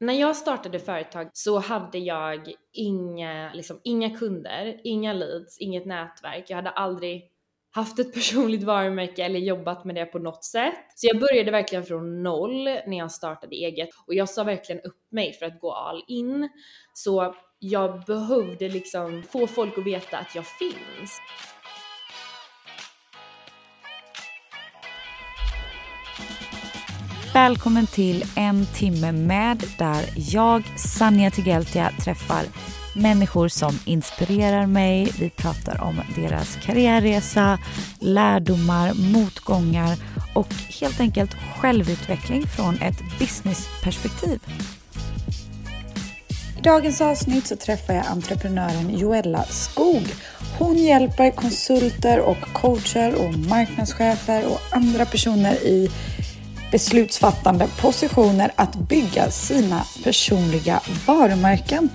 När jag startade företag så hade jag inga, liksom, inga kunder, inga leads, inget nätverk. Jag hade aldrig haft ett personligt varumärke eller jobbat med det på något sätt. Så jag började verkligen från noll när jag startade eget och jag sa verkligen upp mig för att gå all in. Så jag behövde liksom få folk att veta att jag finns. Välkommen till en timme med där jag, Sanja Tigeltia, träffar människor som inspirerar mig. Vi pratar om deras karriärresa, lärdomar, motgångar och helt enkelt självutveckling från ett businessperspektiv. I dagens avsnitt så träffar jag entreprenören Joella Skog. Hon hjälper konsulter och coacher och marknadschefer och andra personer i beslutsfattande positioner att bygga sina personliga varumärken.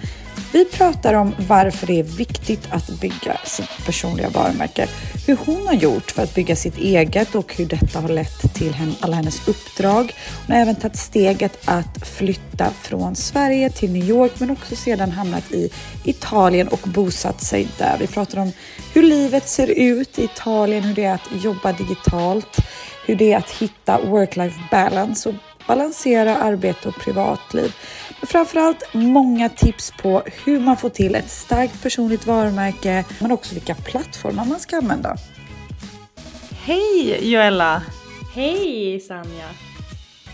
Vi pratar om varför det är viktigt att bygga sitt personliga varumärke, hur hon har gjort för att bygga sitt eget och hur detta har lett till alla hennes uppdrag. Hon har även tagit steget att flytta från Sverige till New York men också sedan hamnat i Italien och bosatt sig där. Vi pratar om hur livet ser ut i Italien, hur det är att jobba digitalt, hur det är att hitta work-life balance och balansera arbete och privatliv. Men framförallt många tips på hur man får till ett starkt personligt varumärke, men också vilka plattformar man ska använda. Hej Joella! Hej Sanja!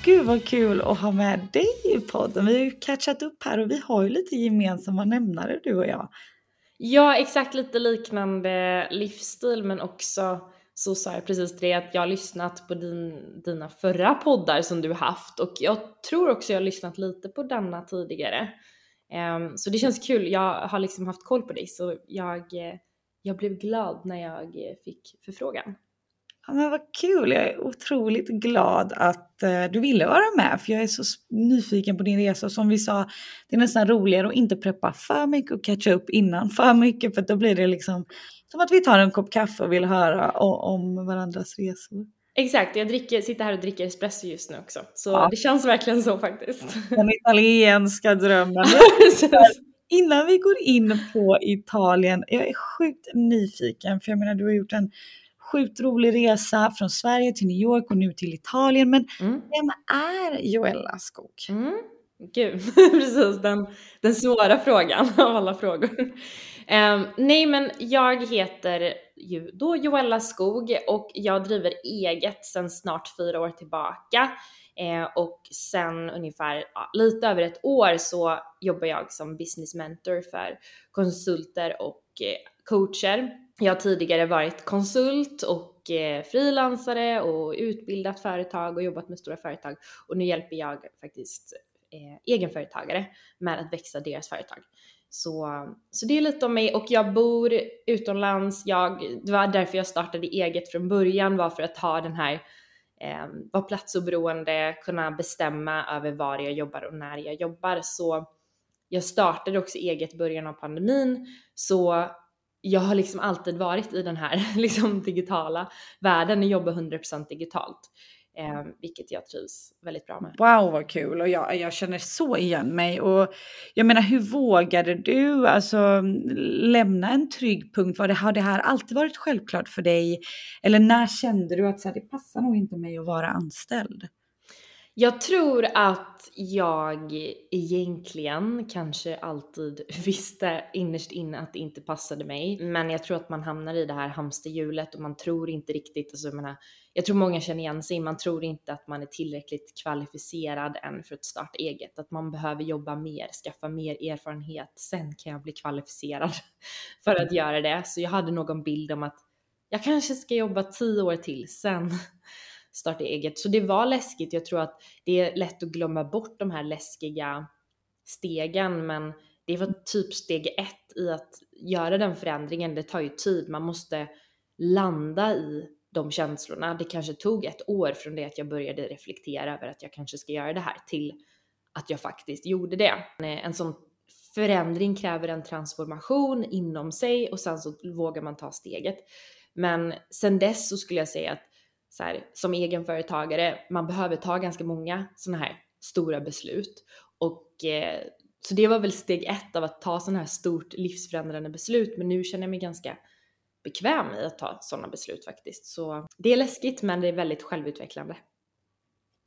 Gud vad kul att ha med dig i podden. Vi har ju catchat upp här och vi har ju lite gemensamma nämnare du och jag. Ja, exakt lite liknande livsstil men också så sa jag precis det att jag har lyssnat på din, dina förra poddar som du haft och jag tror också jag har lyssnat lite på denna tidigare. Um, så det känns kul, jag har liksom haft koll på dig så jag, eh, jag blev glad när jag eh, fick förfrågan. Ja, men vad kul, jag är otroligt glad att uh, du ville vara med för jag är så nyfiken på din resa och som vi sa, det är nästan roligare att inte preppa för mycket och catcha upp innan för mycket för då blir det liksom som att vi tar en kopp kaffe och vill höra om, varandras resor. Exakt, jag dricker, sitter här och dricker espresso just nu också. Så ja. det känns verkligen så faktiskt. Den italienska drömmen. Innan vi går in på Italien, jag är sjukt nyfiken för jag menar du har gjort en sjukt rolig resa från Sverige till New York och nu till Italien. Men mm. vem är Joella Skog? Mm. Gud, precis den, den svåra frågan av alla frågor. Um, nej men jag heter ju då Joella Skog och jag driver eget sedan snart fyra år tillbaka. Eh, och sen ungefär ja, lite över ett år så jobbar jag som business mentor för konsulter och eh, coacher. Jag har tidigare varit konsult och eh, frilansare och utbildat företag och jobbat med stora företag och nu hjälper jag faktiskt eh, egenföretagare med att växa deras företag. Så, så det är lite om mig och jag bor utomlands. Jag, det var därför jag startade eget från början var för att ha den här eh, vara platsoberoende, kunna bestämma över var jag jobbar och när jag jobbar. Så jag startade också eget i början av pandemin så jag har liksom alltid varit i den här liksom digitala världen och jobbar 100% digitalt. Eh, vilket jag trivs väldigt bra med. Wow vad kul och jag, jag känner så igen mig. Och jag menar hur vågade du alltså, lämna en trygg punkt? Var det, har det här alltid varit självklart för dig? Eller när kände du att så här, det passar nog inte mig att vara anställd? Jag tror att jag egentligen kanske alltid visste innerst inne att det inte passade mig. Men jag tror att man hamnar i det här hamsterhjulet och man tror inte riktigt, alltså jag menar, jag tror många känner igen sig, man tror inte att man är tillräckligt kvalificerad än för att starta eget. Att man behöver jobba mer, skaffa mer erfarenhet, sen kan jag bli kvalificerad för att göra det. Så jag hade någon bild om att jag kanske ska jobba tio år till, sen starta eget. Så det var läskigt. Jag tror att det är lätt att glömma bort de här läskiga stegen, men det var typ steg ett i att göra den förändringen. Det tar ju tid. Man måste landa i de känslorna. Det kanske tog ett år från det att jag började reflektera över att jag kanske ska göra det här till att jag faktiskt gjorde det. Eh, en sån förändring kräver en transformation inom sig och sen så vågar man ta steget. Men sen dess så skulle jag säga att så här, som egenföretagare, man behöver ta ganska många sådana här stora beslut. Och eh, så det var väl steg ett av att ta sådana här stort livsförändrande beslut. Men nu känner jag mig ganska bekväm i att ta sådana beslut faktiskt. Så det är läskigt men det är väldigt självutvecklande.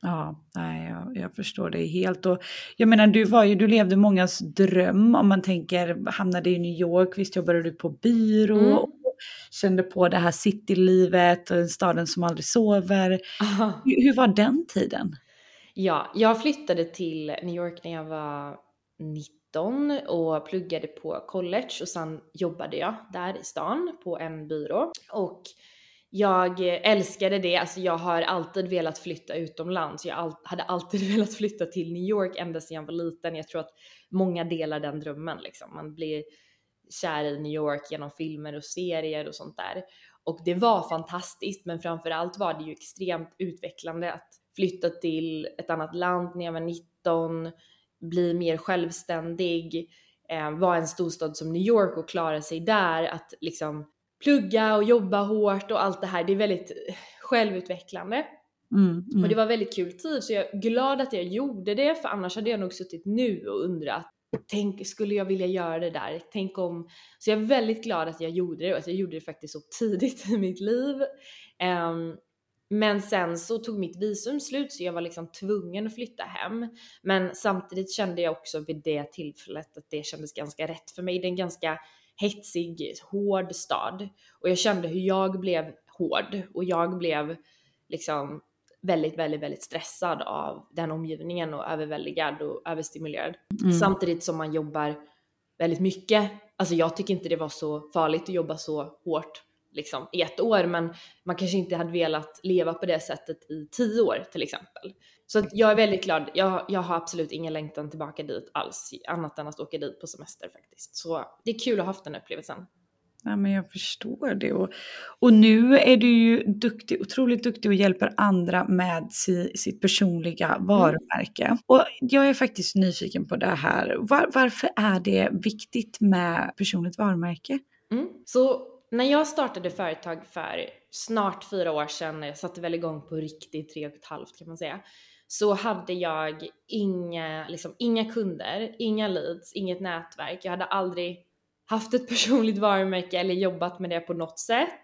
Ja, nej, jag, jag, förstår det helt. Och jag menar, du, var ju, du levde mångas dröm om man tänker, hamnade i New York, visst jobbade du på byrå, mm. Och kände på det här citylivet, staden som aldrig sover. Hur, hur var den tiden? Ja, jag flyttade till New York när jag var 19 och pluggade på college och sen jobbade jag där i stan på en byrå. Och jag älskade det, alltså jag har alltid velat flytta utomlands. Jag hade alltid velat flytta till New York ända sedan jag var liten. Jag tror att många delar den drömmen liksom. Man blir kär i New York genom filmer och serier och sånt där. Och det var fantastiskt, men framförallt var det ju extremt utvecklande att flytta till ett annat land när jag var 19, bli mer självständig, eh, vara en storstad som New York och klara sig där, att liksom plugga och jobba hårt och allt det här. Det är väldigt eh, självutvecklande. Mm, mm. Och det var väldigt kul tid så jag är glad att jag gjorde det för annars hade jag nog suttit nu och undrat Tänk, skulle jag vilja göra det där? Tänk om... Så jag är väldigt glad att jag gjorde det och att jag gjorde det faktiskt så tidigt i mitt liv. Um, men sen så tog mitt visum slut så jag var liksom tvungen att flytta hem. Men samtidigt kände jag också vid det tillfället att det kändes ganska rätt för mig. Det är en ganska hetsig, hård stad. Och jag kände hur jag blev hård och jag blev liksom väldigt, väldigt, väldigt stressad av den omgivningen och överväldigad och överstimulerad. Mm. Samtidigt som man jobbar väldigt mycket. Alltså jag tycker inte det var så farligt att jobba så hårt liksom i ett år, men man kanske inte hade velat leva på det sättet i tio år till exempel. Så jag är väldigt glad. Jag, jag har absolut ingen längtan tillbaka dit alls, annat än att åka dit på semester faktiskt. Så det är kul att ha haft den upplevelsen. Ja, men jag förstår det. Och, och nu är du ju duktig, otroligt duktig och hjälper andra med si, sitt personliga mm. varumärke. Mm. Och jag är faktiskt nyfiken på det här. Var, varför är det viktigt med personligt varumärke? Mm. Så när jag startade företag för snart fyra år sedan, jag satte väl igång på riktigt tre och ett halvt kan man säga, så hade jag inga, liksom, inga kunder, inga leads, inget nätverk. Jag hade aldrig haft ett personligt varumärke eller jobbat med det på något sätt.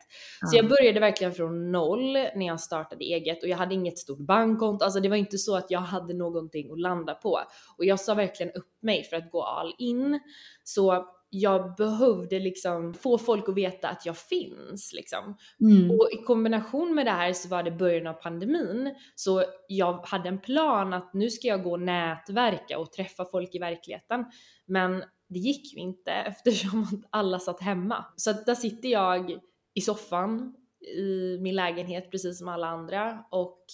Så jag började verkligen från noll när jag startade eget och jag hade inget stort bankkonto. Alltså det var inte så att jag hade någonting att landa på. Och jag sa verkligen upp mig för att gå all in. Så jag behövde liksom få folk att veta att jag finns liksom. Mm. Och i kombination med det här så var det början av pandemin. Så jag hade en plan att nu ska jag gå och nätverka och träffa folk i verkligheten. Men det gick ju inte eftersom alla satt hemma. Så där sitter jag i soffan i min lägenhet precis som alla andra och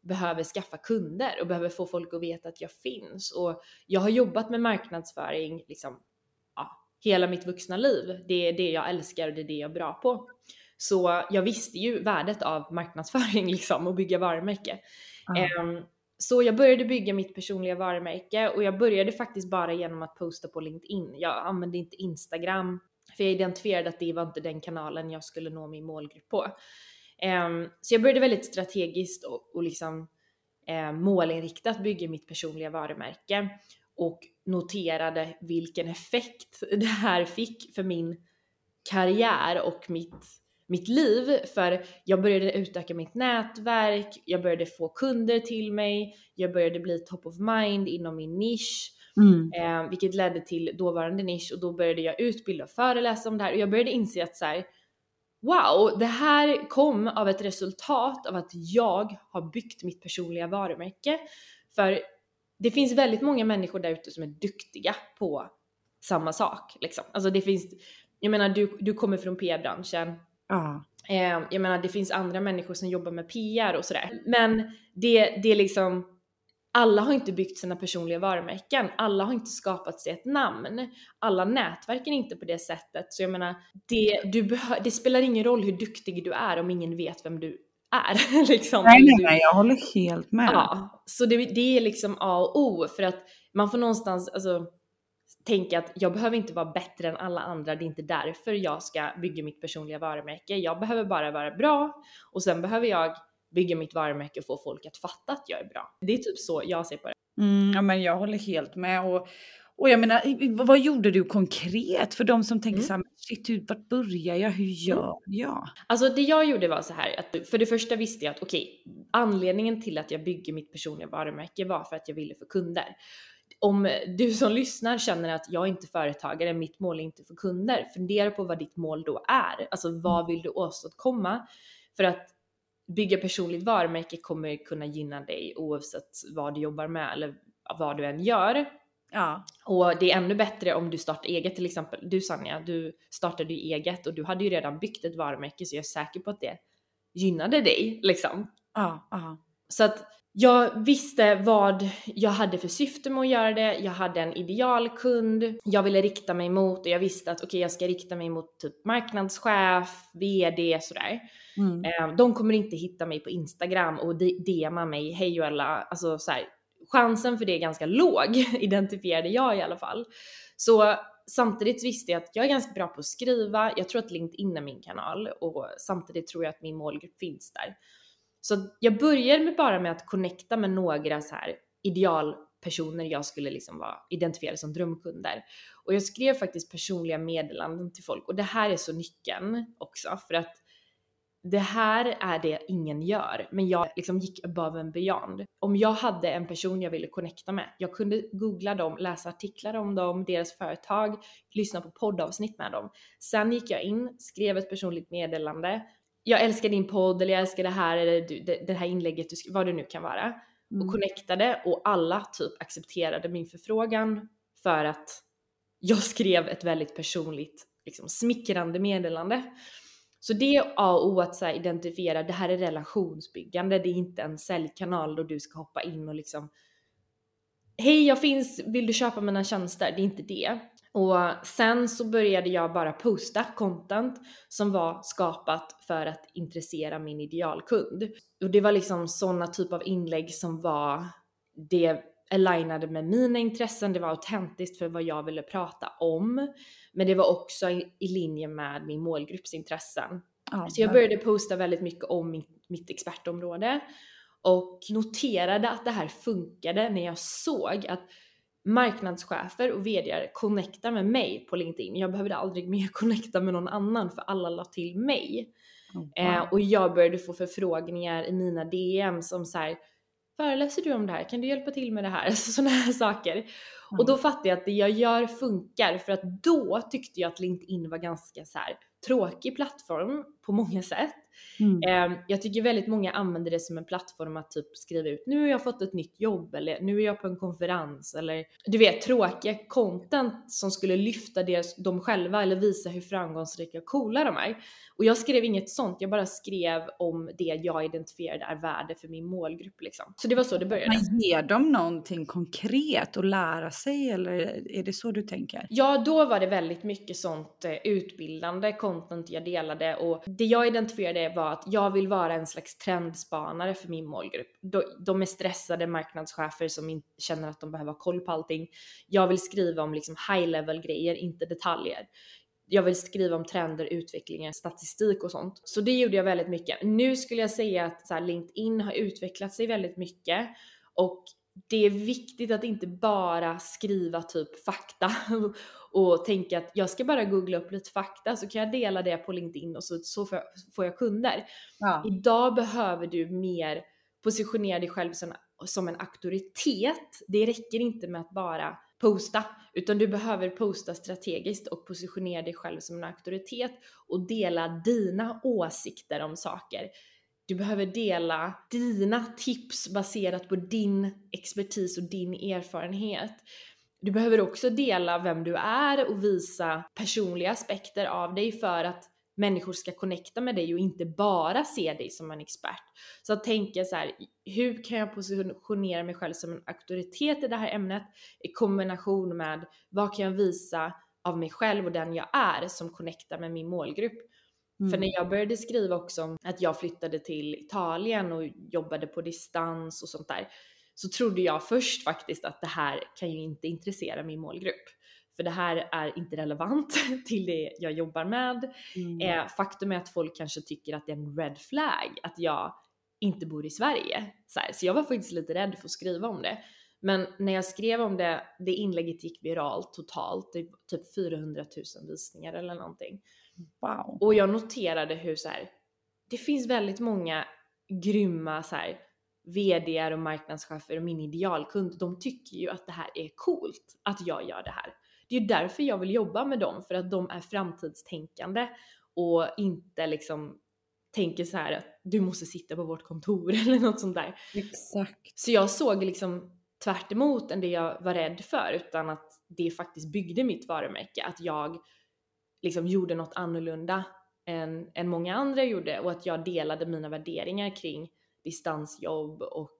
behöver skaffa kunder och behöver få folk att veta att jag finns. Och jag har jobbat med marknadsföring liksom, ja, hela mitt vuxna liv. Det är det jag älskar och det är det jag är bra på. Så jag visste ju värdet av marknadsföring liksom och bygga varumärke. Mm. Um, så jag började bygga mitt personliga varumärke och jag började faktiskt bara genom att posta på LinkedIn. Jag använde inte Instagram för jag identifierade att det var inte den kanalen jag skulle nå min målgrupp på. Ehm, så jag började väldigt strategiskt och, liksom eh, målinriktat bygga mitt personliga varumärke och noterade vilken effekt det här fick för min karriär och mitt mitt liv för jag började utöka mitt nätverk, jag började få kunder till mig, jag började bli top of mind inom min nisch. Mm. Eh, vilket ledde till dåvarande nisch och då började jag utbilda och föreläsa om det här och jag började inse att så här, wow, det här kom av ett resultat av att jag har byggt mitt personliga varumärke. För det finns väldigt många människor där ute som är duktiga på samma sak. Liksom. Alltså det finns, jag menar du, du kommer från PR-branschen, Ja. Eh, jag menar det finns andra människor som jobbar med PR och sådär. Men det, det är liksom, alla har inte byggt sina personliga varumärken, alla har inte skapat sig ett namn, alla nätverkar inte på det sättet. Så jag menar, det, du det spelar ingen roll hur duktig du är om ingen vet vem du är. liksom. Nej, nej, nej, jag håller helt med. Ja, så det, det är liksom A och O för att man får någonstans, alltså tänka att jag behöver inte vara bättre än alla andra, det är inte därför jag ska bygga mitt personliga varumärke. Jag behöver bara vara bra och sen behöver jag bygga mitt varumärke och få folk att fatta att jag är bra. Det är typ så jag ser på det. Mm, ja, men jag håller helt med. Och, och jag menar, vad gjorde du konkret för de som tänker mm. så här, shit, vart börjar jag, hur gör jag? Alltså det jag gjorde var så här, att för det första visste jag att okej, okay, anledningen till att jag bygger mitt personliga varumärke var för att jag ville få kunder om du som lyssnar känner att jag är inte företagare, mitt mål är inte för kunder, fundera på vad ditt mål då är. Alltså vad mm. vill du åstadkomma? För att bygga personligt varumärke kommer kunna gynna dig oavsett vad du jobbar med eller vad du än gör. Ja. Och det är ännu bättre om du startar eget till exempel. Du Sanja, du startade ju eget och du hade ju redan byggt ett varumärke så jag är säker på att det gynnade dig liksom. Ja, ja. Så att jag visste vad jag hade för syfte med att göra det, jag hade en idealkund jag ville rikta mig mot och jag visste att okej okay, jag ska rikta mig mot typ marknadschef, VD sådär. Mm. Eh, de kommer inte hitta mig på Instagram och DMa mig, hej Joella, alltså så här, chansen för det är ganska låg, identifierade jag i alla fall. Så samtidigt visste jag att jag är ganska bra på att skriva, jag tror att LinkedIn är min kanal och samtidigt tror jag att min målgrupp finns där. Så jag började med bara med att connecta med några så här idealpersoner jag skulle liksom vara identifierad som drömkunder. Och jag skrev faktiskt personliga meddelanden till folk och det här är så nyckeln också för att det här är det ingen gör, men jag liksom gick above and beyond. Om jag hade en person jag ville connecta med, jag kunde googla dem, läsa artiklar om dem, deras företag, lyssna på poddavsnitt med dem. Sen gick jag in, skrev ett personligt meddelande, jag älskar din podd eller jag älskar det här eller det, det här inlägget, vad det nu kan vara. Mm. Och connectade och alla typ accepterade min förfrågan för att jag skrev ett väldigt personligt, liksom smickrande meddelande. Så det är A och O att så identifiera, det här är relationsbyggande, det är inte en säljkanal då du ska hoppa in och liksom Hej jag finns, vill du köpa mina tjänster? Det är inte det. Och sen så började jag bara posta content som var skapat för att intressera min idealkund. Och det var liksom sådana typ av inlägg som var det alignade med mina intressen, det var autentiskt för vad jag ville prata om. Men det var också i, i linje med min målgrupps intressen. Ja, så jag började posta väldigt mycket om mitt, mitt expertområde och noterade att det här funkade när jag såg att marknadschefer och VDar connectar med mig på LinkedIn. Jag behövde aldrig mer connecta med någon annan för alla la till mig. Oh, wow. eh, och jag började få förfrågningar i mina DM som så här, föreläser du om det här? Kan du hjälpa till med det här? Alltså sådana här saker. Mm. Och då fattade jag att det jag gör funkar för att då tyckte jag att LinkedIn var ganska så här, tråkig plattform på många sätt. Mm. Ehm, jag tycker väldigt många använder det som en plattform att typ skriva ut nu har jag fått ett nytt jobb eller nu är jag på en konferens eller du vet tråkiga content som skulle lyfta deras, dem själva eller visa hur framgångsrika och coola de är. Och jag skrev inget sånt, jag bara skrev om det jag identifierade är värde för min målgrupp liksom. Så det var så det började. Men ger de någonting konkret att lära sig eller är det så du tänker? Ja, då var det väldigt mycket sånt eh, utbildande content jag delade och det jag identifierade var att jag vill vara en slags trendspanare för min målgrupp. De är stressade marknadschefer som känner att de behöver ha koll på allting. Jag vill skriva om liksom high level grejer, inte detaljer jag vill skriva om trender, utvecklingar, statistik och sånt. Så det gjorde jag väldigt mycket. Nu skulle jag säga att så här, LinkedIn har utvecklat sig väldigt mycket och det är viktigt att inte bara skriva typ fakta och tänka att jag ska bara googla upp lite fakta så kan jag dela det på LinkedIn och så, så får jag kunder. Ja. Idag behöver du mer positionera dig själv som, som en auktoritet. Det räcker inte med att bara posta, utan du behöver posta strategiskt och positionera dig själv som en auktoritet och dela dina åsikter om saker. Du behöver dela dina tips baserat på din expertis och din erfarenhet. Du behöver också dela vem du är och visa personliga aspekter av dig för att människor ska connecta med dig och inte bara se dig som en expert. Så att tänka så här, hur kan jag positionera mig själv som en auktoritet i det här ämnet i kombination med vad kan jag visa av mig själv och den jag är som connectar med min målgrupp. Mm. För när jag började skriva också om att jag flyttade till Italien och jobbade på distans och sånt där, så trodde jag först faktiskt att det här kan ju inte intressera min målgrupp. För det här är inte relevant till det jag jobbar med. Mm. Eh, faktum är att folk kanske tycker att det är en red flag att jag inte bor i Sverige. Så, här, så jag var faktiskt lite rädd för att skriva om det. Men när jag skrev om det, det inlägget gick viralt totalt, typ 400 000 visningar eller någonting. Wow. Och jag noterade hur så här, det finns väldigt många grymma så här, VDR och marknadschefer och min idealkund, de tycker ju att det här är coolt att jag gör det här. Det är ju därför jag vill jobba med dem, för att de är framtidstänkande och inte liksom tänker så här att du måste sitta på vårt kontor eller något sånt där. Exakt. Så jag såg liksom tvärt emot än det jag var rädd för, utan att det faktiskt byggde mitt varumärke, att jag liksom gjorde något annorlunda än, än många andra gjorde och att jag delade mina värderingar kring distansjobb och,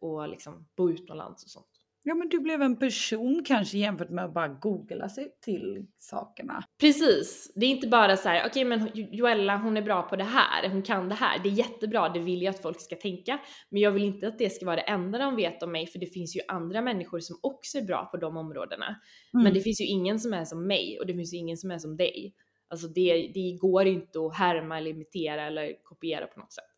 och liksom bo utomlands och sånt. Ja men du blev en person kanske jämfört med att bara googla sig till sakerna. Precis. Det är inte bara så här, okej okay, men Joella hon är bra på det här, hon kan det här, det är jättebra, det vill jag att folk ska tänka. Men jag vill inte att det ska vara det enda de vet om mig för det finns ju andra människor som också är bra på de områdena. Mm. Men det finns ju ingen som är som mig och det finns ju ingen som är som dig. Alltså det, det går inte att härma eller imitera eller kopiera på något sätt.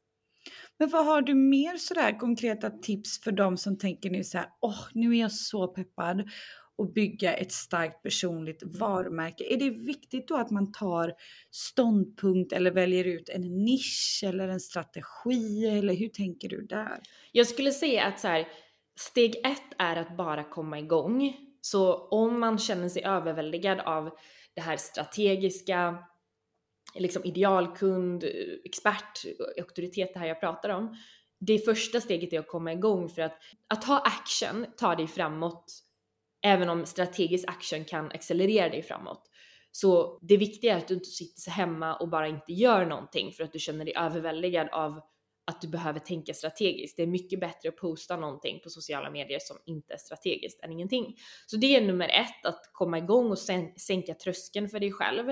Men vad har du mer sådär konkreta tips för de som tänker nu så här, åh, oh, nu är jag så peppad och bygga ett starkt personligt varumärke. Är det viktigt då att man tar ståndpunkt eller väljer ut en nisch eller en strategi eller hur tänker du där? Jag skulle säga att så här, steg ett är att bara komma igång. Så om man känner sig överväldigad av det här strategiska, liksom idealkund, expert, auktoritet det här jag pratar om. Det första steget är att komma igång för att, att ha action tar dig framåt även om strategisk action kan accelerera dig framåt. Så det viktiga är att du inte sitter hemma och bara inte gör någonting för att du känner dig överväldigad av att du behöver tänka strategiskt. Det är mycket bättre att posta någonting på sociala medier som inte är strategiskt än ingenting. Så det är nummer ett, att komma igång och sänka tröskeln för dig själv.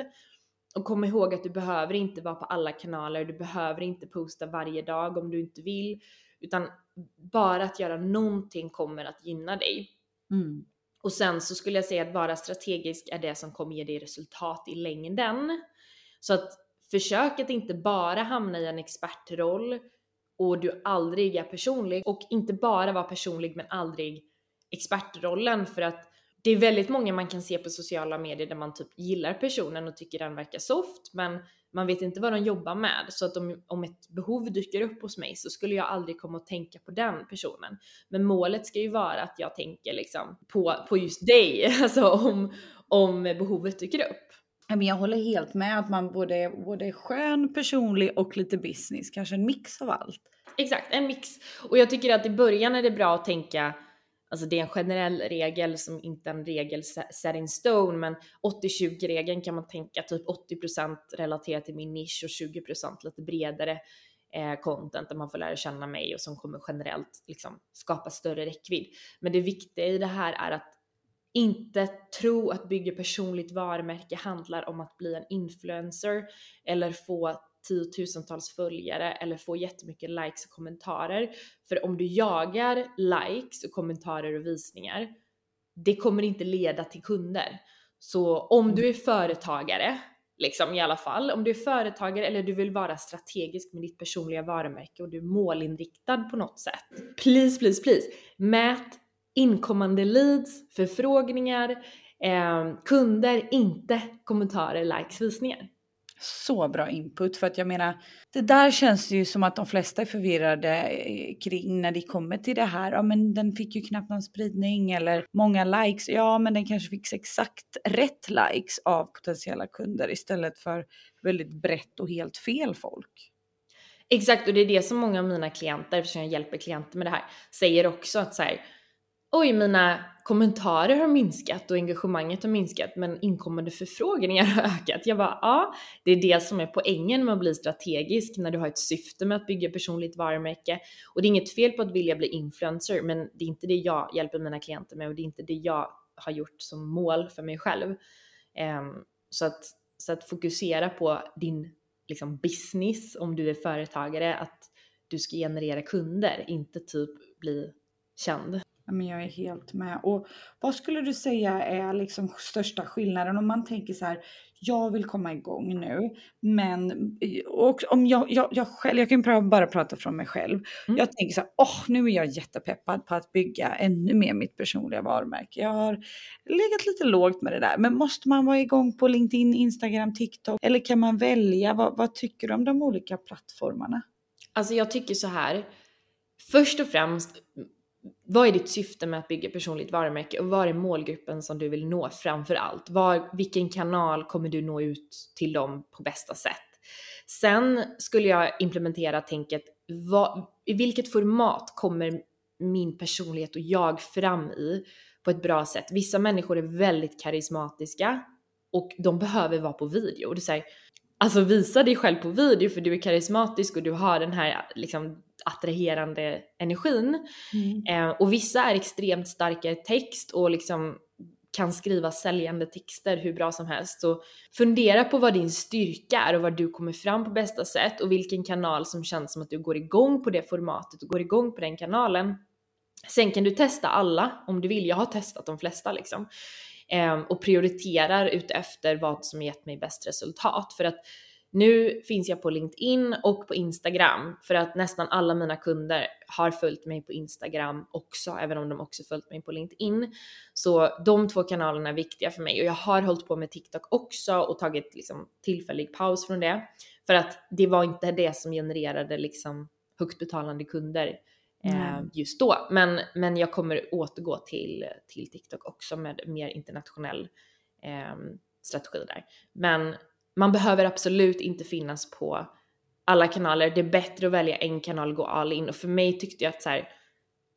Och kom ihåg att du behöver inte vara på alla kanaler, du behöver inte posta varje dag om du inte vill, utan bara att göra någonting kommer att gynna dig. Mm. Och sen så skulle jag säga att vara strategisk är det som kommer ge dig resultat i längden. Så att försök att inte bara hamna i en expertroll och du aldrig är personlig och inte bara vara personlig men aldrig expertrollen för att det är väldigt många man kan se på sociala medier där man typ gillar personen och tycker den verkar soft men man vet inte vad de jobbar med så att om, om ett behov dyker upp hos mig så skulle jag aldrig komma att tänka på den personen. Men målet ska ju vara att jag tänker liksom på, på just dig, alltså om, om behovet dyker upp. Jag håller helt med att man både är både skön, personlig och lite business, kanske en mix av allt. Exakt, en mix. Och jag tycker att i början är det bra att tänka Alltså det är en generell regel som inte är en regel set in stone, men 80-20 regeln kan man tänka typ 80% relaterat till min nisch och 20% lite bredare eh, content där man får lära känna mig och som kommer generellt liksom skapa större räckvidd. Men det viktiga i det här är att inte tro att bygga personligt varumärke handlar om att bli en influencer eller få tiotusentals följare eller få jättemycket likes och kommentarer. För om du jagar likes och kommentarer och visningar, det kommer inte leda till kunder. Så om du är företagare, liksom i alla fall, om du är företagare eller du vill vara strategisk med ditt personliga varumärke och du är målinriktad på något sätt. Please, please, please, mät inkommande leads, förfrågningar, eh, kunder, inte kommentarer, likes, visningar. Så bra input för att jag menar, det där känns ju som att de flesta är förvirrade eh, kring när det kommer till det här. Ja, men den fick ju knappt någon spridning eller många likes. Ja, men den kanske fick exakt rätt likes av potentiella kunder istället för väldigt brett och helt fel folk. Exakt, och det är det som många av mina klienter, eftersom jag hjälper klienter med det här, säger också att så här, oj mina kommentarer har minskat och engagemanget har minskat men inkommande förfrågningar har ökat. Jag bara ja, det är det som är poängen med att bli strategisk när du har ett syfte med att bygga personligt varumärke. Och det är inget fel på att vilja bli influencer men det är inte det jag hjälper mina klienter med och det är inte det jag har gjort som mål för mig själv. Ehm, så, att, så att fokusera på din liksom, business om du är företagare, att du ska generera kunder, inte typ bli känd. Men jag är helt med. Och vad skulle du säga är liksom största skillnaden om man tänker så här, jag vill komma igång nu, men och om jag, jag, jag själv, jag kan bara prata från mig själv. Mm. Jag tänker så här, åh, nu är jag jättepeppad på att bygga ännu mer mitt personliga varumärke. Jag har legat lite lågt med det där, men måste man vara igång på LinkedIn, Instagram, TikTok eller kan man välja? Vad, vad tycker du om de olika plattformarna? Alltså jag tycker så här, först och främst vad är ditt syfte med att bygga personligt varumärke och vad är målgruppen som du vill nå framför allt? Var, vilken kanal kommer du nå ut till dem på bästa sätt? Sen skulle jag implementera tänket, vad, i vilket format kommer min personlighet och jag fram i på ett bra sätt? Vissa människor är väldigt karismatiska och de behöver vara på video. Och det säger, alltså visa dig själv på video för du är karismatisk och du har den här liksom attraherande energin. Mm. Eh, och vissa är extremt starka i text och liksom kan skriva säljande texter hur bra som helst. Så fundera på vad din styrka är och var du kommer fram på bästa sätt och vilken kanal som känns som att du går igång på det formatet och går igång på den kanalen. Sen kan du testa alla om du vill. Jag har testat de flesta liksom. Eh, och prioriterar utefter vad som gett mig bäst resultat. För att nu finns jag på LinkedIn och på Instagram för att nästan alla mina kunder har följt mig på Instagram också, även om de också följt mig på LinkedIn. Så de två kanalerna är viktiga för mig och jag har hållit på med TikTok också och tagit liksom tillfällig paus från det för att det var inte det som genererade liksom högt betalande kunder eh, just då. Men, men jag kommer återgå till, till TikTok också med mer internationell eh, strategi där. Men man behöver absolut inte finnas på alla kanaler. Det är bättre att välja en kanal och gå all in och för mig tyckte jag att så här,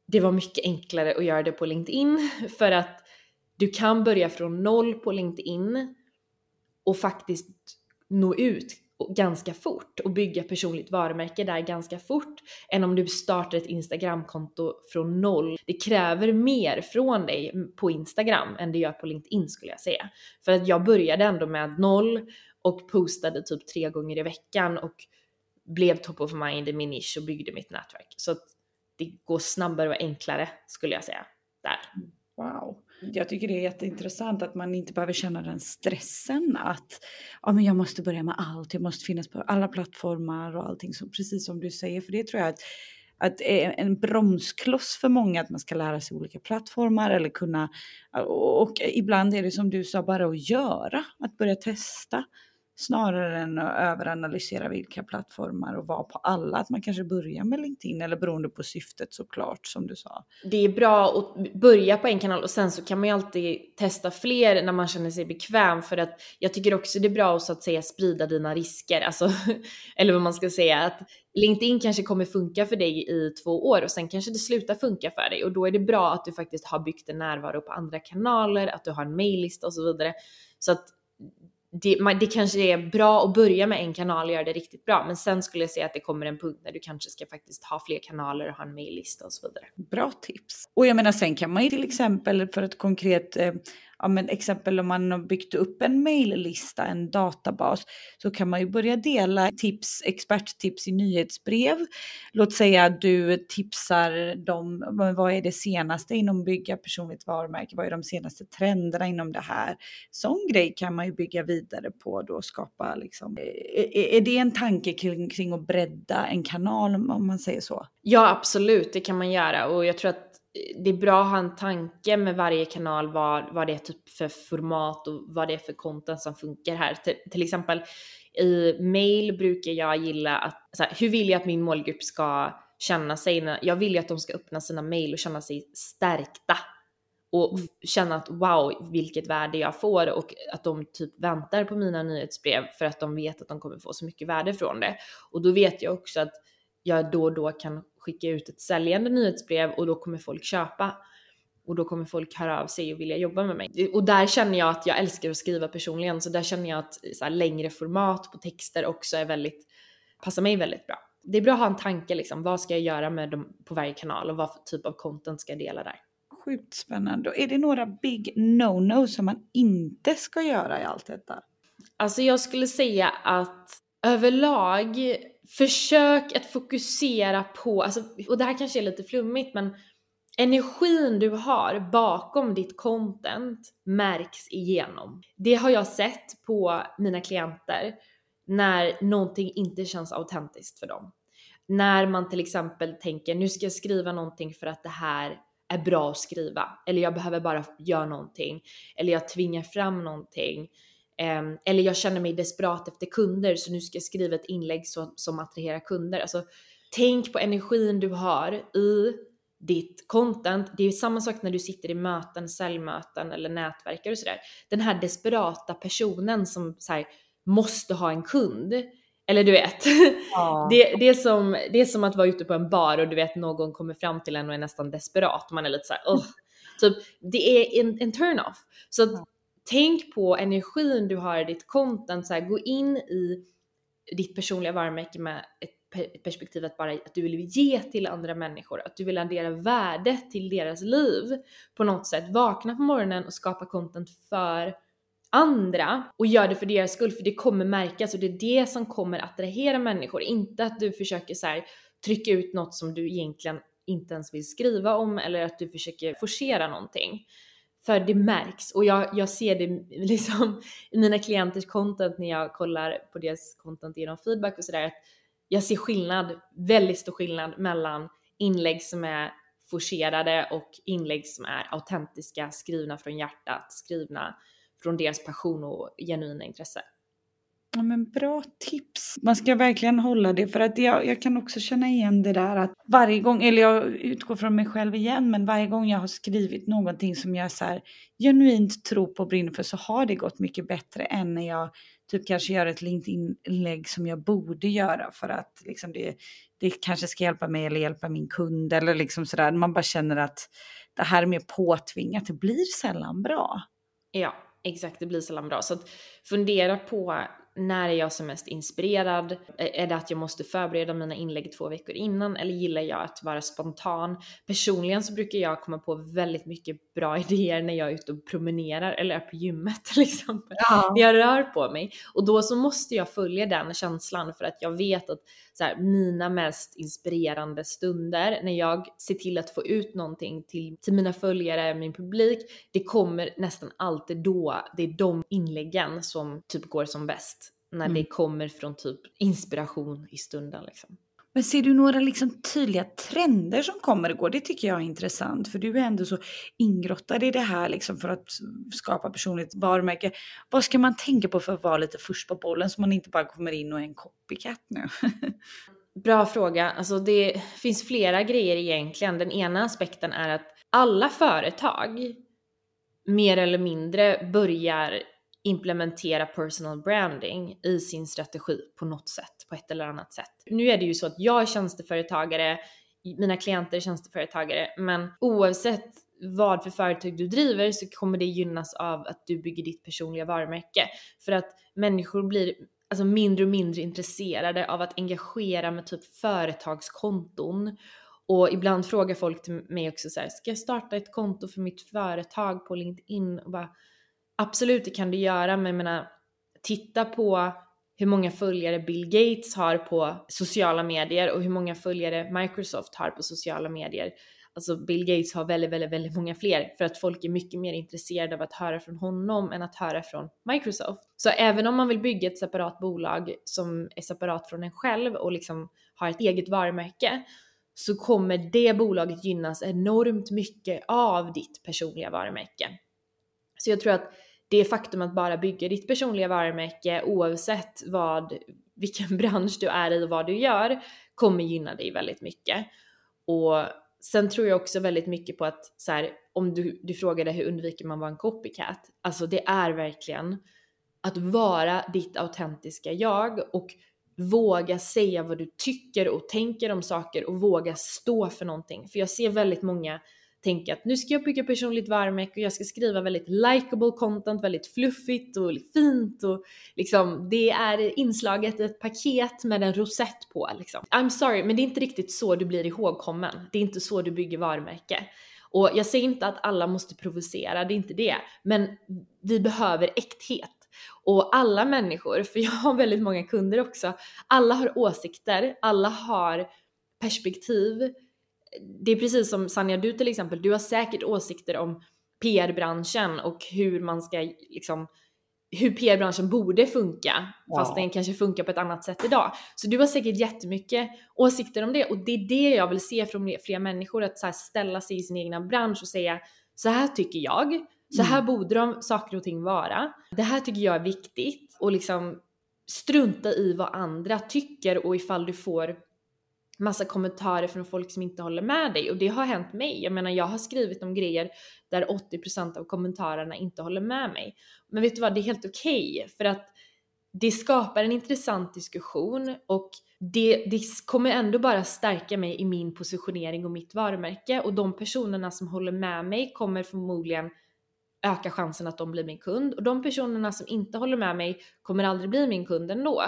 det var mycket enklare att göra det på LinkedIn för att du kan börja från noll på LinkedIn och faktiskt nå ut ganska fort och bygga personligt varumärke där ganska fort än om du startar ett Instagramkonto från noll. Det kräver mer från dig på Instagram än det gör på LinkedIn skulle jag säga. För att jag började ändå med noll och postade typ tre gånger i veckan och blev top of mind i min nisch och byggde mitt nätverk. Så att det går snabbare och enklare skulle jag säga där. Wow. Jag tycker det är jätteintressant att man inte behöver känna den stressen att ja, men jag måste börja med allt, jag måste finnas på alla plattformar och allting, så, precis som du säger. För det tror jag att, att är en bromskloss för många att man ska lära sig olika plattformar eller kunna, och ibland är det som du sa, bara att göra, att börja testa snarare än att överanalysera vilka plattformar och vara på alla. Att man kanske börjar med LinkedIn eller beroende på syftet såklart som du sa. Det är bra att börja på en kanal och sen så kan man ju alltid testa fler när man känner sig bekväm för att jag tycker också det är bra att så att säga sprida dina risker, alltså eller vad man ska säga att LinkedIn kanske kommer funka för dig i två år och sen kanske det slutar funka för dig och då är det bra att du faktiskt har byggt en närvaro på andra kanaler, att du har en maillista och så vidare. Så att det, man, det kanske är bra att börja med en kanal och göra det riktigt bra, men sen skulle jag säga att det kommer en punkt när du kanske ska faktiskt ha fler kanaler och ha en maillista och så vidare. Bra tips. Och jag menar sen kan man ju till exempel för ett konkret eh, ja, men exempel om man har byggt upp en maillista, en databas, så kan man ju börja dela tips, experttips i nyhetsbrev. Låt säga att du tipsar dem, vad är det senaste inom bygga personligt varumärke, vad är de senaste trenderna inom det här? Sån grej kan man ju bygga vidare på då och skapa liksom. Är, är det en tanke kring, kring att bredda en kanal om man säger så? Ja, absolut, det kan man göra och jag tror att det är bra att ha en tanke med varje kanal vad, vad det är typ för format och vad det är för content som funkar här. Till, till exempel i mail brukar jag gilla att, så här, hur vill jag att min målgrupp ska känna sig? När, jag vill ju att de ska öppna sina mail och känna sig stärkta och känna att wow, vilket värde jag får och att de typ väntar på mina nyhetsbrev för att de vet att de kommer få så mycket värde från det. Och då vet jag också att jag då och då kan skicka ut ett säljande nyhetsbrev och då kommer folk köpa. och då kommer folk höra av sig och vilja jobba med mig. Och där känner jag att jag älskar att skriva personligen så där känner jag att så här, längre format på texter också är väldigt, passar mig väldigt bra. Det är bra att ha en tanke liksom, vad ska jag göra med dem på varje kanal och vad för typ av content ska jag dela där. Sjukt spännande. Är det några big no-no som man inte ska göra i allt detta? Alltså jag skulle säga att överlag, försök att fokusera på, alltså, och det här kanske är lite flummigt men energin du har bakom ditt content märks igenom. Det har jag sett på mina klienter när någonting inte känns autentiskt för dem. När man till exempel tänker nu ska jag skriva någonting för att det här är bra att skriva eller jag behöver bara göra någonting eller jag tvingar fram någonting eller jag känner mig desperat efter kunder så nu ska jag skriva ett inlägg som, som attraherar kunder. Alltså, tänk på energin du har i ditt content. Det är samma sak när du sitter i möten, säljmöten eller nätverkar och sådär. Den här desperata personen som så här, måste ha en kund. Eller du vet, ja. det, det, är som, det är som att vara ute på en bar och du vet någon kommer fram till en och är nästan desperat. Man är lite såhär, oh. Typ, det är en, en turn-off. Så att, tänk på energin du har i ditt content, så här, gå in i ditt personliga varumärke med ett perspektiv att bara att du vill ge till andra människor, att du vill addera värde till deras liv på något sätt. Vakna på morgonen och skapa content för andra och gör det för deras skull för det kommer märkas och det är det som kommer attrahera människor. Inte att du försöker så här, trycka ut något som du egentligen inte ens vill skriva om eller att du försöker forcera någonting. För det märks och jag, jag ser det liksom i mina klienters content när jag kollar på deras content genom feedback och sådär. Jag ser skillnad, väldigt stor skillnad mellan inlägg som är forcerade och inlägg som är autentiska, skrivna från hjärtat, skrivna från deras passion och genuina intresse. Ja, men bra tips. Man ska verkligen hålla det för att jag, jag kan också känna igen det där att varje gång, eller jag utgår från mig själv igen, men varje gång jag har skrivit någonting som jag så här, genuint tror på och brinner för så har det gått mycket bättre än när jag typ kanske gör ett LinkedIn-inlägg som jag borde göra för att liksom det, det kanske ska hjälpa mig eller hjälpa min kund eller liksom sådär. Man bara känner att det här är mer påtvingat, det blir sällan bra. Ja, exakt, det blir sällan bra. Så att fundera på när är jag som mest inspirerad? Är det att jag måste förbereda mina inlägg två veckor innan eller gillar jag att vara spontan? Personligen så brukar jag komma på väldigt mycket bra idéer när jag är ute och promenerar eller är på gymmet till exempel. Ja. När jag rör på mig. Och då så måste jag följa den känslan för att jag vet att så här, mina mest inspirerande stunder när jag ser till att få ut någonting till, till mina följare, min publik, det kommer nästan alltid då det är de inläggen som typ går som bäst när mm. det kommer från typ inspiration i stunden liksom. Men ser du några liksom tydliga trender som kommer och går? Det tycker jag är intressant för du är ändå så ingrottad i det här liksom för att skapa personligt varumärke. Vad ska man tänka på för att vara lite först på bollen så man inte bara kommer in och är en copycat nu? Bra fråga. Alltså det finns flera grejer egentligen. Den ena aspekten är att alla företag mer eller mindre börjar implementera personal branding i sin strategi på något sätt, på ett eller annat sätt. Nu är det ju så att jag är tjänsteföretagare, mina klienter är tjänsteföretagare, men oavsett vad för företag du driver så kommer det gynnas av att du bygger ditt personliga varumärke. För att människor blir alltså mindre och mindre intresserade av att engagera med typ företagskonton. Och ibland frågar folk till mig också så här, ska jag starta ett konto för mitt företag på LinkedIn? Och bara, Absolut, det kan du göra, men jag menar, titta på hur många följare Bill Gates har på sociala medier och hur många följare Microsoft har på sociala medier. Alltså Bill Gates har väldigt, väldigt, väldigt många fler för att folk är mycket mer intresserade av att höra från honom än att höra från Microsoft. Så även om man vill bygga ett separat bolag som är separat från en själv och liksom har ett eget varumärke så kommer det bolaget gynnas enormt mycket av ditt personliga varumärke. Så jag tror att det faktum att bara bygga ditt personliga varumärke oavsett vad, vilken bransch du är i och vad du gör kommer gynna dig väldigt mycket. Och sen tror jag också väldigt mycket på att så här, om du, du frågade hur undviker man att vara en copycat? Alltså det är verkligen att vara ditt autentiska jag och våga säga vad du tycker och tänker om saker och våga stå för någonting. För jag ser väldigt många tänka att nu ska jag bygga personligt varumärke och jag ska skriva väldigt likable content, väldigt fluffigt och fint och liksom det är inslaget i ett paket med en rosett på liksom. I'm sorry, men det är inte riktigt så du blir ihågkommen. Det är inte så du bygger varumärke. Och jag säger inte att alla måste provocera, det är inte det. Men vi behöver äkthet. Och alla människor, för jag har väldigt många kunder också, alla har åsikter, alla har perspektiv. Det är precis som Sanja, du till exempel, du har säkert åsikter om PR-branschen och hur man ska liksom hur PR-branschen borde funka, ja. fast den kanske funkar på ett annat sätt idag. Så du har säkert jättemycket åsikter om det och det är det jag vill se från fler människor, att så ställa sig i sin egna bransch och säga så här tycker jag, så här mm. borde de saker och ting vara. Det här tycker jag är viktigt och liksom strunta i vad andra tycker och ifall du får massa kommentarer från folk som inte håller med dig och det har hänt mig. Jag menar jag har skrivit om grejer där 80% av kommentarerna inte håller med mig. Men vet du vad, det är helt okej okay, för att det skapar en intressant diskussion och det, det kommer ändå bara stärka mig i min positionering och mitt varumärke och de personerna som håller med mig kommer förmodligen öka chansen att de blir min kund och de personerna som inte håller med mig kommer aldrig bli min kund ändå.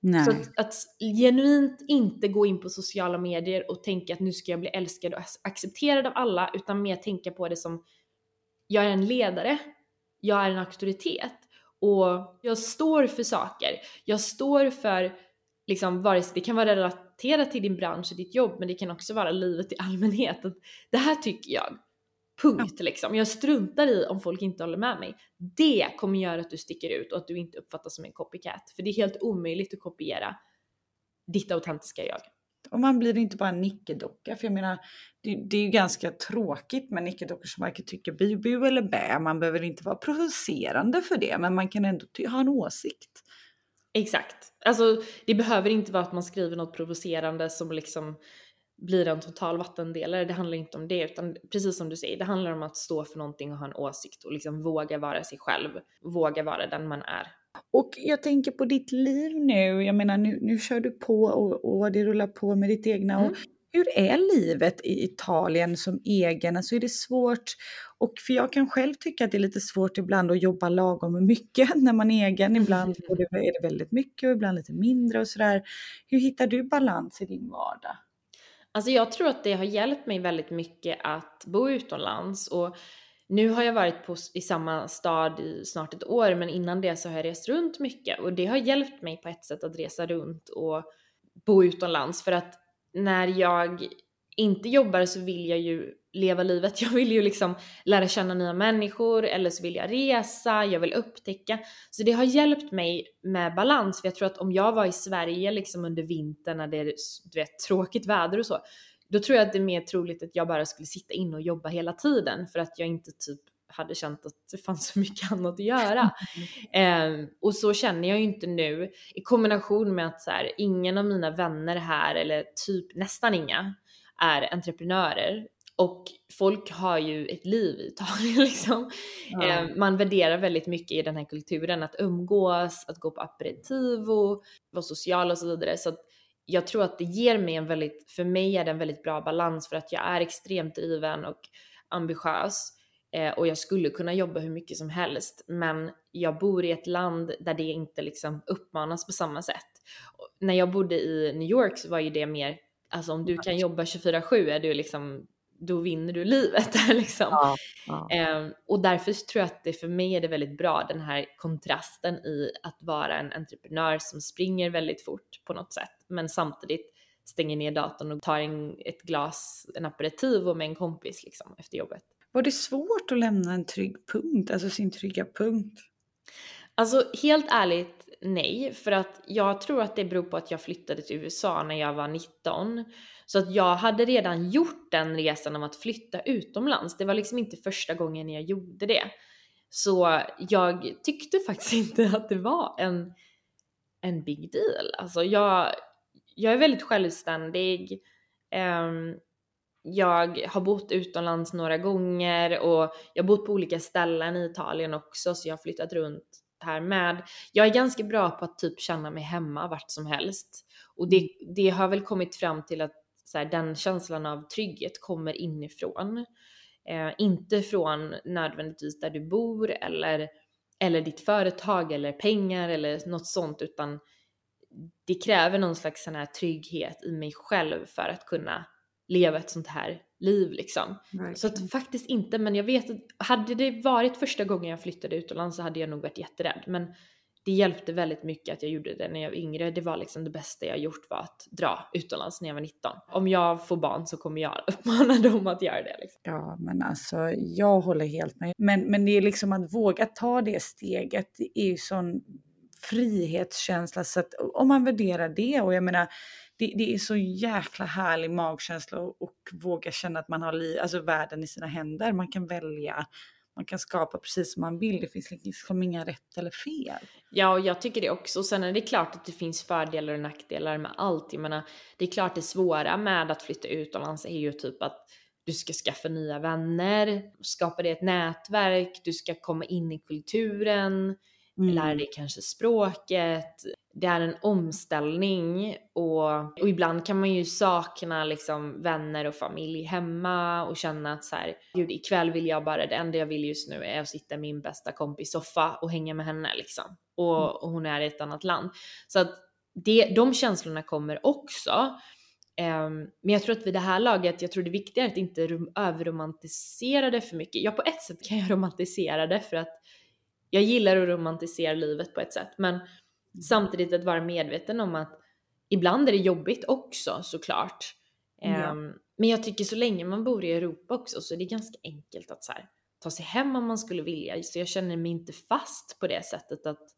Nej. Så att, att, genuint inte gå in på sociala medier och tänka att nu ska jag bli älskad och accepterad av alla utan mer tänka på det som jag är en ledare, jag är en auktoritet och jag står för saker. Jag står för liksom vare sig det kan vara relaterat till din bransch och ditt jobb men det kan också vara livet i allmänhet. Att det här tycker jag. Punkt liksom. Jag struntar i om folk inte håller med mig. Det kommer göra att du sticker ut och att du inte uppfattas som en copycat. För det är helt omöjligt att kopiera ditt autentiska jag. Och man blir inte bara en nickedocka, för jag menar, det, det är ju ganska tråkigt med nickedockor som varken tycker bu, bu eller bä. Man behöver inte vara provocerande för det, men man kan ändå ha en åsikt. Exakt. Alltså, det behöver inte vara att man skriver något provocerande som liksom blir en total vattendelare. Det handlar inte om det utan precis som du säger, det handlar om att stå för någonting och ha en åsikt och liksom våga vara sig själv. Våga vara den man är. Och jag tänker på ditt liv nu. Jag menar nu, nu kör du på och, och det rullar på med ditt egna. Mm. Och hur är livet i Italien som egen? Alltså är det svårt? Och för jag kan själv tycka att det är lite svårt ibland att jobba lagom mycket när man är egen. Ibland är det väldigt mycket och ibland lite mindre och sådär. Hur hittar du balans i din vardag? Alltså jag tror att det har hjälpt mig väldigt mycket att bo utomlands. Och nu har jag varit på, i samma stad i snart ett år men innan det så har jag rest runt mycket. Och det har hjälpt mig på ett sätt att resa runt och bo utomlands. För att när jag inte jobbar så vill jag ju leva livet. Jag vill ju liksom lära känna nya människor eller så vill jag resa, jag vill upptäcka. Så det har hjälpt mig med balans för jag tror att om jag var i Sverige liksom under vintern när det är du vet, tråkigt väder och så, då tror jag att det är mer troligt att jag bara skulle sitta inne och jobba hela tiden för att jag inte typ hade känt att det fanns så mycket annat att göra. Mm. Eh, och så känner jag ju inte nu i kombination med att så här, ingen av mina vänner här, eller typ nästan inga, är entreprenörer. Och folk har ju ett liv i Italien liksom. Eh, man värderar väldigt mycket i den här kulturen att umgås, att gå på aperitivo, vara social och så vidare. Så jag tror att det ger mig en väldigt, för mig är det en väldigt bra balans för att jag är extremt driven och ambitiös eh, och jag skulle kunna jobba hur mycket som helst men jag bor i ett land där det inte liksom uppmanas på samma sätt. Och när jag bodde i New York så var ju det mer Alltså om du kan jobba 24-7 är du liksom, då vinner du livet liksom. Ja, ja. Eh, och därför tror jag att det för mig är det väldigt bra den här kontrasten i att vara en entreprenör som springer väldigt fort på något sätt men samtidigt stänger ner datorn och tar en, ett glas, en aperitiv och med en kompis liksom efter jobbet. Var det svårt att lämna en trygg punkt, alltså sin trygga punkt? Alltså helt ärligt nej, för att jag tror att det beror på att jag flyttade till USA när jag var 19. Så att jag hade redan gjort den resan om att flytta utomlands. Det var liksom inte första gången jag gjorde det. Så jag tyckte faktiskt inte att det var en, en big deal. Alltså jag, jag är väldigt självständig. Um, jag har bott utomlands några gånger och jag har bott på olika ställen i Italien också så jag har flyttat runt här med. Jag är ganska bra på att typ känna mig hemma vart som helst. Och det, det har väl kommit fram till att så här, den känslan av trygghet kommer inifrån. Eh, inte från nödvändigtvis där du bor eller, eller ditt företag eller pengar eller något sånt utan det kräver någon slags sån här trygghet i mig själv för att kunna leva ett sånt här liv liksom. Verkligen. Så att faktiskt inte, men jag vet att hade det varit första gången jag flyttade utomlands så hade jag nog varit jätterädd. Men det hjälpte väldigt mycket att jag gjorde det när jag var yngre. Det var liksom det bästa jag gjort var att dra utomlands när jag var 19. Om jag får barn så kommer jag uppmana dem att göra det. Liksom. Ja, men alltså jag håller helt med. Men, men det är liksom att våga ta det steget, det är ju sån frihetskänsla så att om man värderar det och jag menar det, det är så jäkla härlig magkänsla och, och våga känna att man har li, alltså världen i sina händer. Man kan välja, man kan skapa precis som man vill. Det finns liksom inga rätt eller fel. Ja, och jag tycker det också. Sen är det klart att det finns fördelar och nackdelar med allt. Jag menar, det är klart det svåra med att flytta utomlands är ju typ att du ska skaffa nya vänner, skapa dig ett nätverk, du ska komma in i kulturen, Mm. lära dig kanske språket. Det är en omställning och, och ibland kan man ju sakna liksom vänner och familj hemma och känna att så här, gud ikväll vill jag bara, det enda jag vill just nu är att sitta i min bästa kompis soffa och hänga med henne liksom. Och, och hon är i ett annat land. Så att det, de känslorna kommer också. Ehm, men jag tror att vid det här laget, jag tror det är viktigare att inte rom- överromantisera det för mycket. Ja, på ett sätt kan jag romantisera det för att jag gillar att romantisera livet på ett sätt, men samtidigt att vara medveten om att ibland är det jobbigt också såklart. Ja. Ehm, men jag tycker så länge man bor i Europa också så är det ganska enkelt att så här, ta sig hem om man skulle vilja. Så jag känner mig inte fast på det sättet att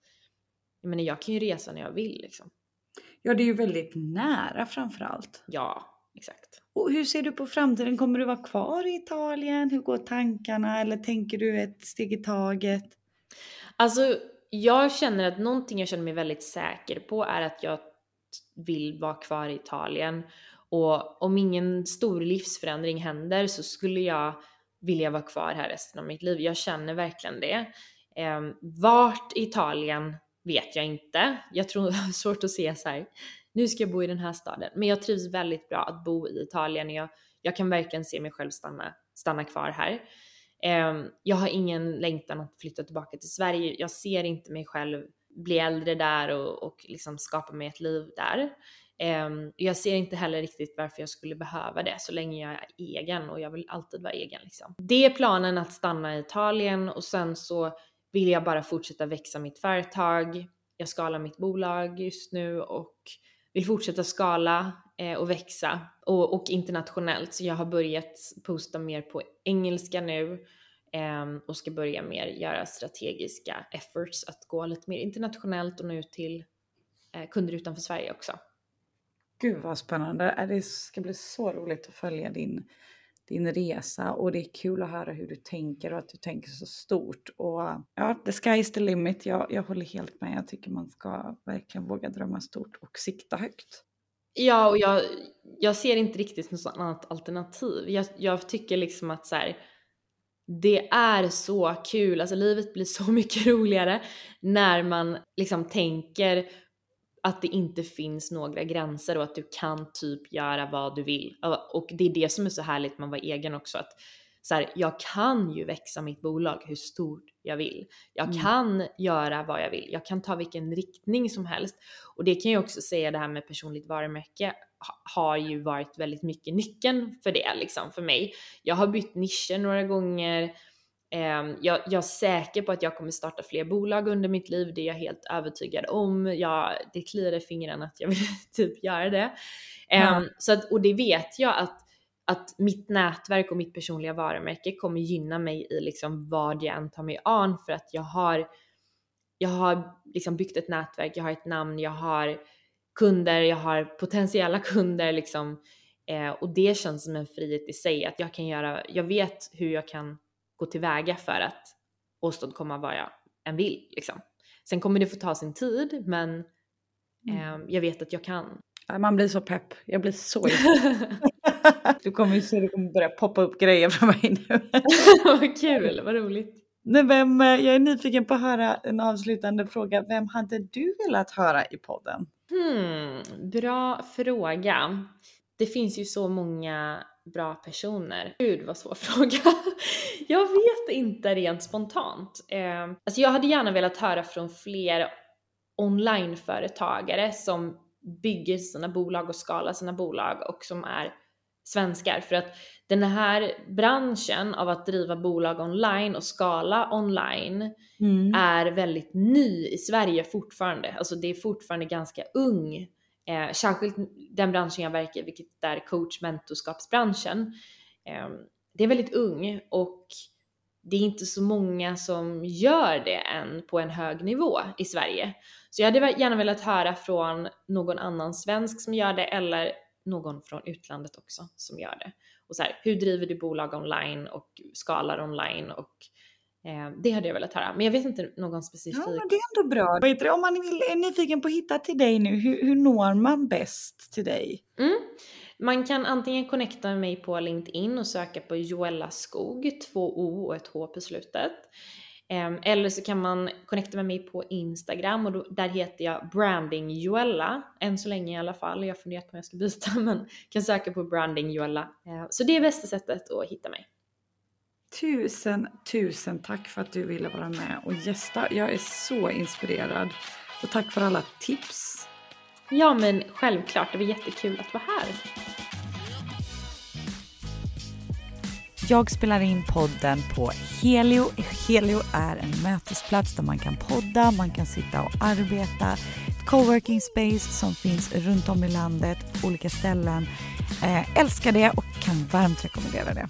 jag menar, jag kan ju resa när jag vill liksom. Ja, det är ju väldigt nära framför allt. Ja, exakt. Och hur ser du på framtiden? Kommer du vara kvar i Italien? Hur går tankarna? Eller tänker du ett steg i taget? Alltså, jag känner att någonting jag känner mig väldigt säker på är att jag vill vara kvar i Italien. Och om ingen stor livsförändring händer så skulle jag vilja vara kvar här resten av mitt liv. Jag känner verkligen det. Eh, vart i Italien vet jag inte. Jag tror det är svårt att se så här. nu ska jag bo i den här staden. Men jag trivs väldigt bra att bo i Italien. Jag, jag kan verkligen se mig själv stanna, stanna kvar här. Eh, jag har ingen längtan att flytta tillbaka till Sverige. Jag ser inte mig själv bli äldre där och, och liksom skapa mig ett liv där. Eh, jag ser inte heller riktigt varför jag skulle behöva det så länge jag är egen och jag vill alltid vara egen. Liksom. Det är planen att stanna i Italien och sen så vill jag bara fortsätta växa mitt företag. Jag skalar mitt bolag just nu och vill fortsätta skala eh, och växa och, och internationellt. Så jag har börjat posta mer på engelska nu ehm, och ska börja mer göra strategiska efforts att gå lite mer internationellt och nå ut till eh, kunder utanför Sverige också. Gud vad spännande. Äh, det ska bli så roligt att följa din, din resa och det är kul att höra hur du tänker och att du tänker så stort. Och ja, the sky is the limit. Jag, jag håller helt med. Jag tycker man ska verkligen våga drömma stort och sikta högt. Ja, och jag, jag ser inte riktigt något annat alternativ. Jag, jag tycker liksom att så här, det är så kul, alltså livet blir så mycket roligare när man liksom tänker att det inte finns några gränser och att du kan typ göra vad du vill. Och det är det som är så härligt med att vara egen också. Att så här, jag kan ju växa mitt bolag hur stort jag vill. Jag Mm. kan göra vad jag vill. Jag kan ta vilken riktning som helst. Och det kan jag också säga det här med personligt varumärke ha- har ju varit väldigt mycket nyckeln för det liksom för mig. Jag har bytt nischer några gånger. Ehm, jag, jag är säker på att jag kommer starta fler bolag under mitt liv, det är jag helt övertygad om. Jag, det kliar i fingrarna att jag vill typ göra det. Ehm, Ja. så att, och det vet jag att, att mitt nätverk och mitt personliga varumärke kommer gynna mig i liksom vad jag än tar mig an för att jag har, jag har liksom byggt ett nätverk, jag har ett namn, jag har kunder, jag har potentiella kunder liksom. Eh, och det känns som en frihet i sig att jag kan göra, jag vet hur jag kan gå tillväga för att åstadkomma vad jag än vill liksom. Sen kommer det få ta sin tid men eh, jag vet att jag kan. Man blir så pepp. Jag blir så Du kommer ju se, det kommer börja poppa upp grejer för mig nu. vad kul, vad roligt. Nej, vem, eh, jag är nyfiken på att höra en avslutande fråga. Vem hade du velat höra i podden? Hmm, bra fråga. Det finns ju så många bra personer? Gud vad svår fråga. jag vet inte rent spontant. Eh, alltså jag hade gärna velat höra från fler onlineföretagare som bygger sina bolag och skalar sina bolag och som är svenskar. För att den här branschen av att driva bolag online och skala online mm. är väldigt ny i Sverige fortfarande. Alltså det är fortfarande ganska ung. Eh, särskilt den branschen jag verkar i, vilket är coach mentorskapsbranschen. Eh, det är väldigt ung och det är inte så många som gör det än på en hög nivå i Sverige. Så jag hade gärna velat höra från någon annan svensk som gör det eller någon från utlandet också som gör det. Och så här, hur driver du bolag online och skalar online och eh, det hade jag velat höra. Men jag vet inte någon specifik. Ja, men det är ändå bra. Om man vill, är nyfiken på att hitta till dig nu, hur, hur når man bäst till dig? Mm. Man kan antingen connecta med mig på LinkedIn och söka på Joella Skog, två O och ett H på slutet. Ehm, eller så kan man connecta med mig på Instagram och då, där heter jag Branding Joella, än så länge i alla fall. Jag har funderat på om jag ska byta men kan söka på Branding Joella. Ehm, så det är bästa sättet att hitta mig. Tusen, tusen tack för att du ville vara med och gästa. Jag är så inspirerad. Och tack för alla tips. Ja men självklart, det var jättekul att vara här. Jag spelar in podden på Helio. Helio är en mötesplats där man kan podda, man kan sitta och arbeta. Ett coworking space som finns runt om i landet, olika ställen. Eh, älskar det och kan varmt rekommendera det.